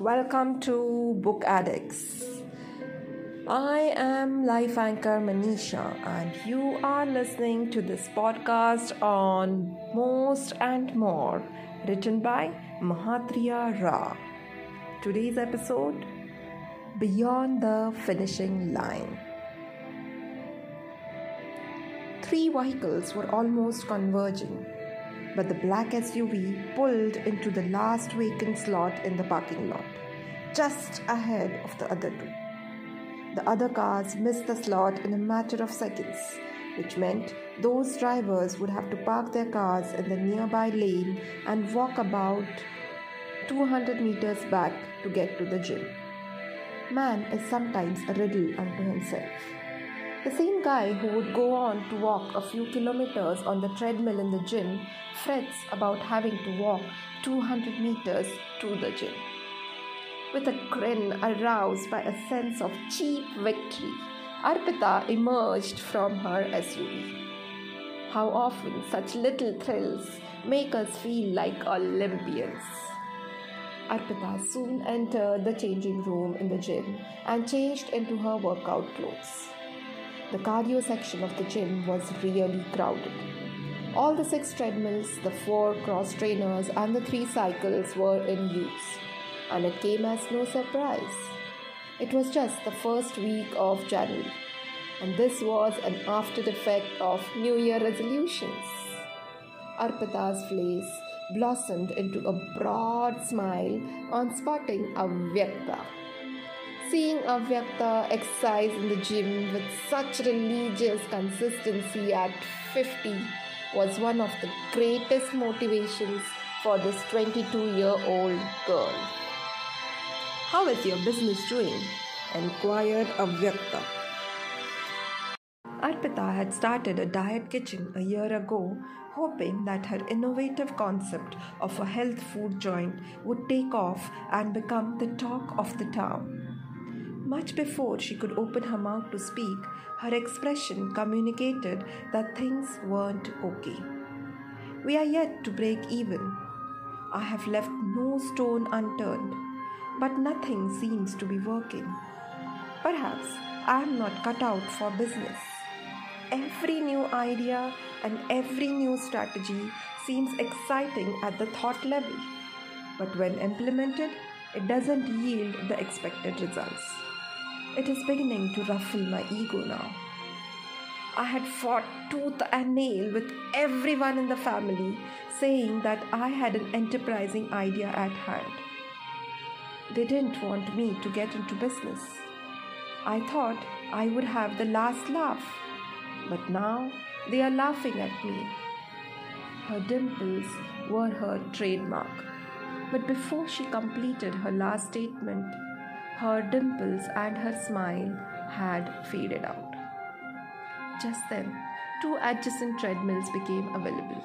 Welcome to Book Addicts. I am life anchor Manisha, and you are listening to this podcast on Most and More, written by Mahatria Ra. Today's episode Beyond the Finishing Line. Three vehicles were almost converging but the black SUV pulled into the last vacant slot in the parking lot, just ahead of the other two. The other cars missed the slot in a matter of seconds, which meant those drivers would have to park their cars in the nearby lane and walk about 200 meters back to get to the gym. Man is sometimes a riddle unto himself. The same guy who would go on to walk a few kilometers on the treadmill in the gym frets about having to walk 200 meters to the gym. With a grin aroused by a sense of cheap victory, Arpita emerged from her SUV. How often such little thrills make us feel like Olympians. Arpita soon entered the changing room in the gym and changed into her workout clothes. The cardio section of the gym was really crowded. All the six treadmills, the four cross trainers, and the three cycles were in use, and it came as no surprise. It was just the first week of January, and this was an after effect of New Year resolutions. Arpita's face blossomed into a broad smile on spotting Avyakta Seeing Avyakta exercise in the gym with such religious consistency at 50 was one of the greatest motivations for this 22 year old girl. How is your business doing? inquired Avyakta. Arpita had started a diet kitchen a year ago, hoping that her innovative concept of a health food joint would take off and become the talk of the town. Much before she could open her mouth to speak, her expression communicated that things weren't okay. We are yet to break even. I have left no stone unturned, but nothing seems to be working. Perhaps I am not cut out for business. Every new idea and every new strategy seems exciting at the thought level, but when implemented, it doesn't yield the expected results. It is beginning to ruffle my ego now. I had fought tooth and nail with everyone in the family, saying that I had an enterprising idea at hand. They didn't want me to get into business. I thought I would have the last laugh, but now they are laughing at me. Her dimples were her trademark. But before she completed her last statement, her dimples and her smile had faded out. Just then, two adjacent treadmills became available.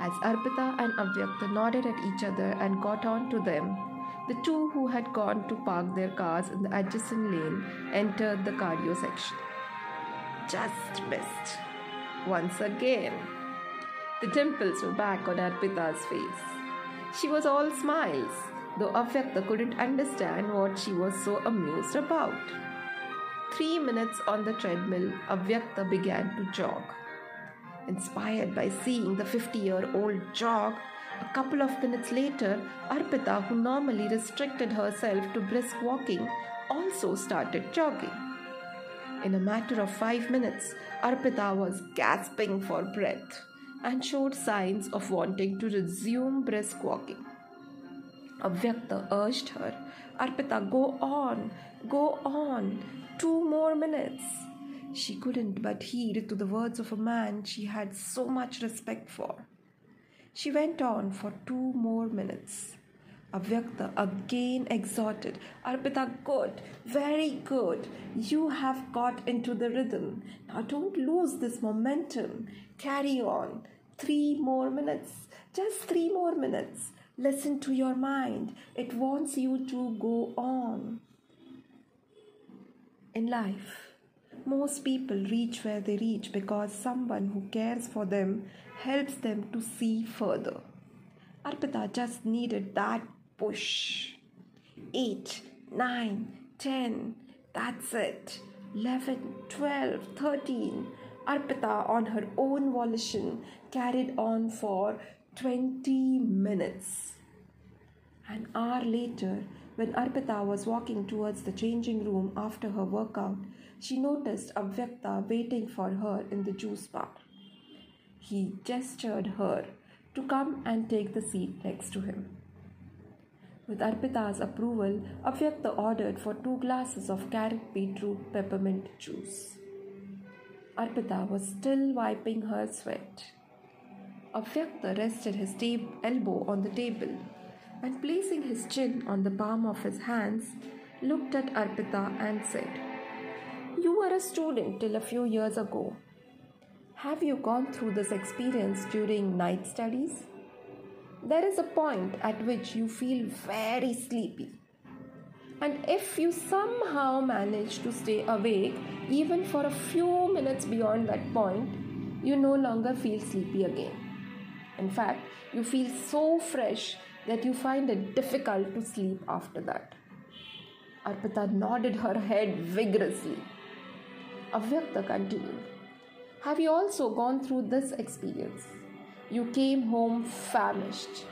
As Arpita and Avyakta nodded at each other and got on to them, the two who had gone to park their cars in the adjacent lane entered the cardio section. Just missed. Once again. The dimples were back on Arpita's face. She was all smiles, though Avyakta couldn't understand what she was so amused about. Three minutes on the treadmill, Avyakta began to jog. Inspired by seeing the 50 year old jog, a couple of minutes later, Arpita, who normally restricted herself to brisk walking, also started jogging. In a matter of five minutes, Arpita was gasping for breath and showed signs of wanting to resume brisk walking. Avyakta urged her, Arpita, go on, go on, two more minutes. She couldn't but heed to the words of a man she had so much respect for. She went on for two more minutes. Avyakta again exhorted, Arpita, good, very good. You have got into the rhythm. Now don't lose this momentum. Carry on. Three more minutes. Just three more minutes. Listen to your mind, it wants you to go on. In life, most people reach where they reach because someone who cares for them helps them to see further. Arpita just needed that push. 8, 9, 10. That's it. 11, 12, 13. Arpita, on her own volition, carried on for 20 minutes. An hour later, when Arpita was walking towards the changing room after her workout, she noticed Avyakta waiting for her in the juice bar. He gestured her to come and take the seat next to him. With Arpita's approval, Avyakta ordered for two glasses of carrot beetroot peppermint juice. Arpita was still wiping her sweat. Avyakta rested his tab- elbow on the table and placing his chin on the palm of his hands, looked at Arpita and said, You were a student till a few years ago. Have you gone through this experience during night studies? there is a point at which you feel very sleepy. And if you somehow manage to stay awake even for a few minutes beyond that point, you no longer feel sleepy again. In fact, you feel so fresh that you find it difficult to sleep after that. Arpita nodded her head vigorously. Avyakta continued. Have you also gone through this experience? You came home famished.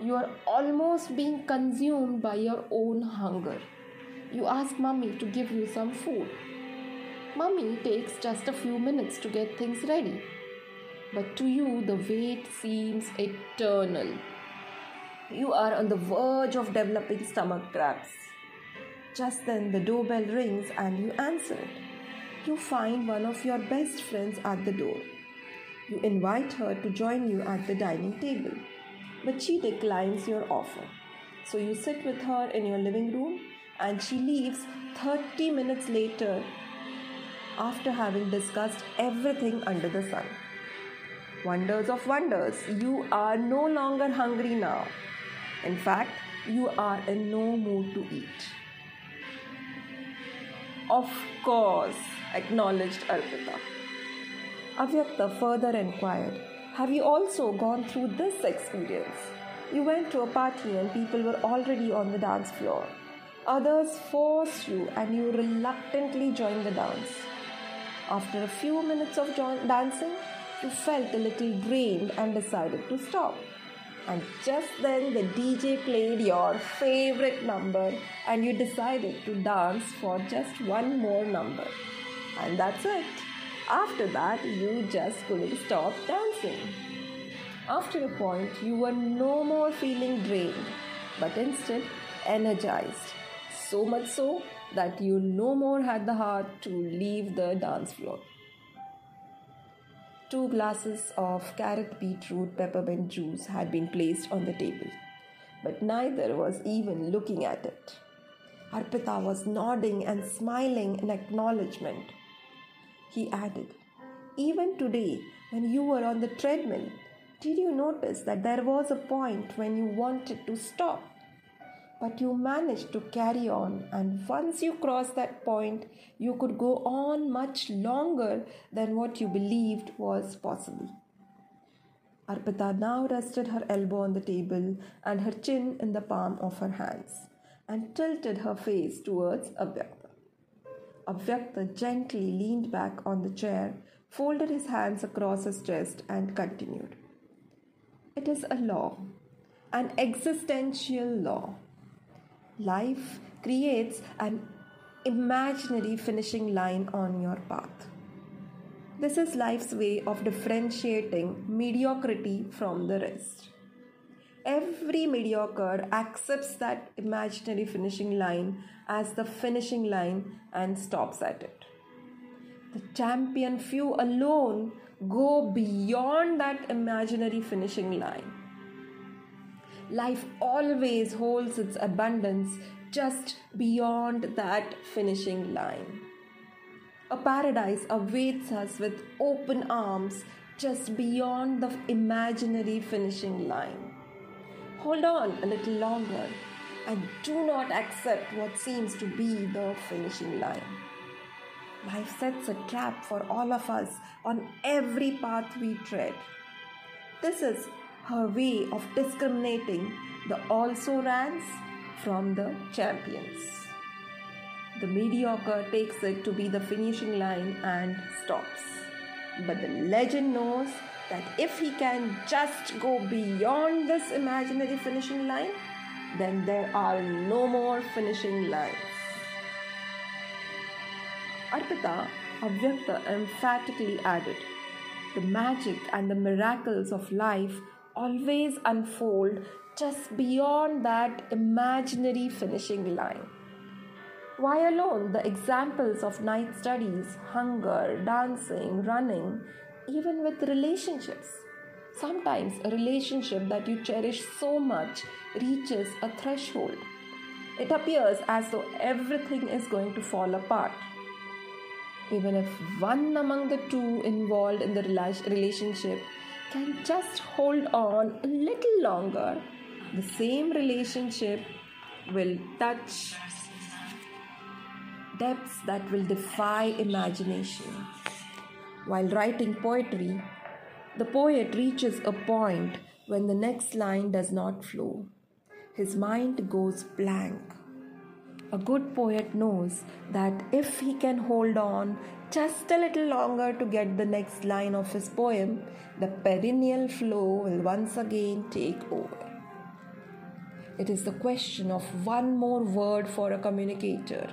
You are almost being consumed by your own hunger. You ask mommy to give you some food. Mummy takes just a few minutes to get things ready. But to you, the wait seems eternal. You are on the verge of developing stomach cramps. Just then, the doorbell rings and you answer it. You find one of your best friends at the door. You invite her to join you at the dining table, but she declines your offer. So you sit with her in your living room and she leaves 30 minutes later after having discussed everything under the sun. Wonders of wonders, you are no longer hungry now. In fact, you are in no mood to eat. Of course, acknowledged Arpita. Avyakta further inquired, Have you also gone through this experience? You went to a party and people were already on the dance floor. Others forced you and you reluctantly joined the dance. After a few minutes of dancing, you felt a little drained and decided to stop. And just then the DJ played your favorite number and you decided to dance for just one more number. And that's it. After that, you just couldn't stop dancing. After a point, you were no more feeling drained, but instead energized. So much so that you no more had the heart to leave the dance floor. Two glasses of carrot beetroot peppermint juice had been placed on the table, but neither was even looking at it. Arpita was nodding and smiling in acknowledgement. He added, Even today, when you were on the treadmill, did you notice that there was a point when you wanted to stop? But you managed to carry on, and once you crossed that point, you could go on much longer than what you believed was possible. Arpita now rested her elbow on the table and her chin in the palm of her hands and tilted her face towards Avyakta. Avyakta gently leaned back on the chair, folded his hands across his chest, and continued. It is a law, an existential law. Life creates an imaginary finishing line on your path. This is life's way of differentiating mediocrity from the rest every mediocre accepts that imaginary finishing line as the finishing line and stops at it. The champion few alone go beyond that imaginary finishing line. Life always holds its abundance just beyond that finishing line. A paradise awaits us with open arms just beyond the imaginary finishing line. Hold on a little longer and do not accept what seems to be the finishing line. Life sets a trap for all of us on every path we tread. This is her way of discriminating the also rans from the champions. The mediocre takes it to be the finishing line and stops. But the legend knows that if he can just go beyond this imaginary finishing line, then there are no more finishing lines. Arpita Avyakta emphatically added, The magic and the miracles of life always unfold just beyond that imaginary finishing line. Why alone the examples of night studies, hunger, dancing, running, even with relationships? Sometimes a relationship that you cherish so much reaches a threshold. It appears as though everything is going to fall apart. Even if one among the two involved in the relationship can just hold on a little longer, the same relationship will touch depths that will defy imagination. While writing poetry, the poet reaches a point when the next line does not flow. His mind goes blank. A good poet knows that if he can hold on just a little longer to get the next line of his poem, the perennial flow will once again take over. It is the question of one more word for a communicator,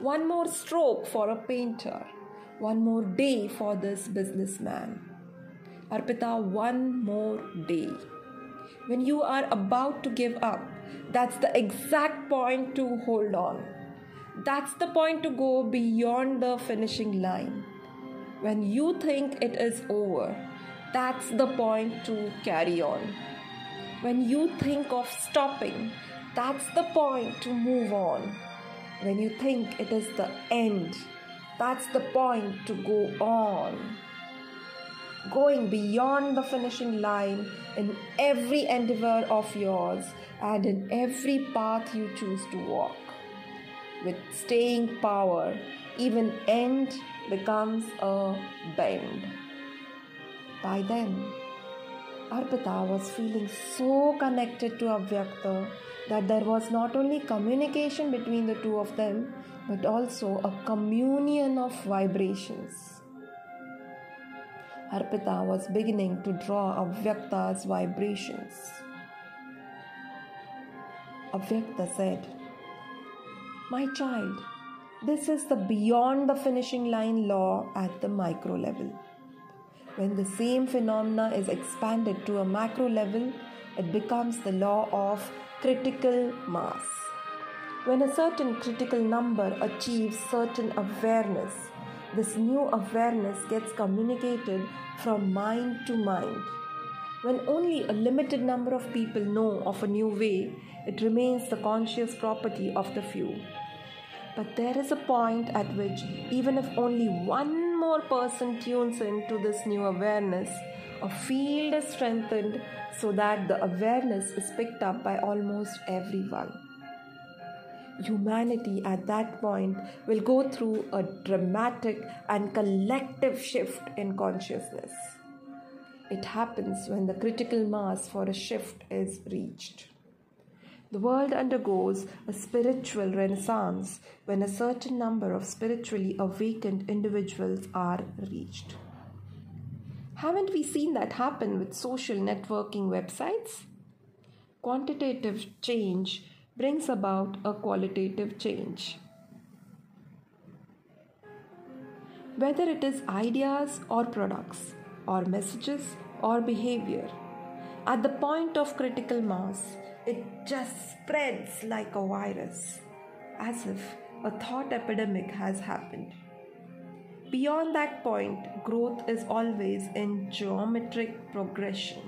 one more stroke for a painter, one more day for this businessman. Arpita, one more day. When you are about to give up, that's the exact point to hold on. That's the point to go beyond the finishing line. When you think it is over, that's the point to carry on. When you think of stopping, that's the point to move on. When you think it is the end, that's the point to go on. Going beyond the finishing line in every endeavor of yours and in every path you choose to walk with staying power, even end becomes a bend. By then, Arpita was feeling so connected to Avyakta that there was not only communication between the two of them, but also a communion of vibrations. Arpita was beginning to draw Avyakta's vibrations. Avyakta said, my child, this is the beyond the finishing line law at the micro level. When the same phenomena is expanded to a macro level, it becomes the law of critical mass. When a certain critical number achieves certain awareness, this new awareness gets communicated from mind to mind. When only a limited number of people know of a new way, it remains the conscious property of the few. But there is a point at which, even if only one more person tunes in to this new awareness, a field is strengthened so that the awareness is picked up by almost everyone. Humanity at that point will go through a dramatic and collective shift in consciousness. It happens when the critical mass for a shift is reached. The world undergoes a spiritual renaissance when a certain number of spiritually awakened individuals are reached. Haven't we seen that happen with social networking websites? Quantitative change brings about a qualitative change. Whether it is ideas or products, or messages or behavior, at the point of critical mass, it just spreads like a virus, as if a thought epidemic has happened. Beyond that point, growth is always in geometric progression.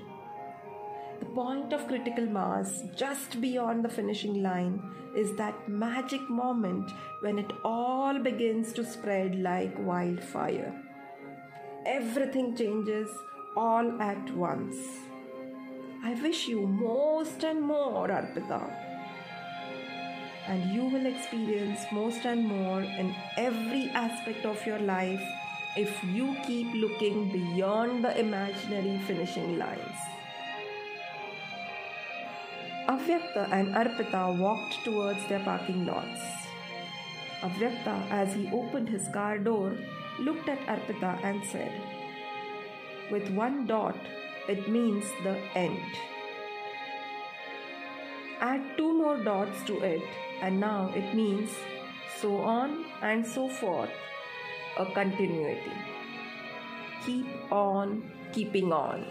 Point of critical mass, just beyond the finishing line, is that magic moment when it all begins to spread like wildfire. Everything changes all at once. I wish you most and more, Arpita. And you will experience most and more in every aspect of your life if you keep looking beyond the imaginary finishing lines. Avyakta and Arpita walked towards their parking lots. Avyakta, as he opened his car door, looked at Arpita and said, With one dot, it means the end. Add two more dots to it, and now it means so on and so forth, a continuity. Keep on keeping on.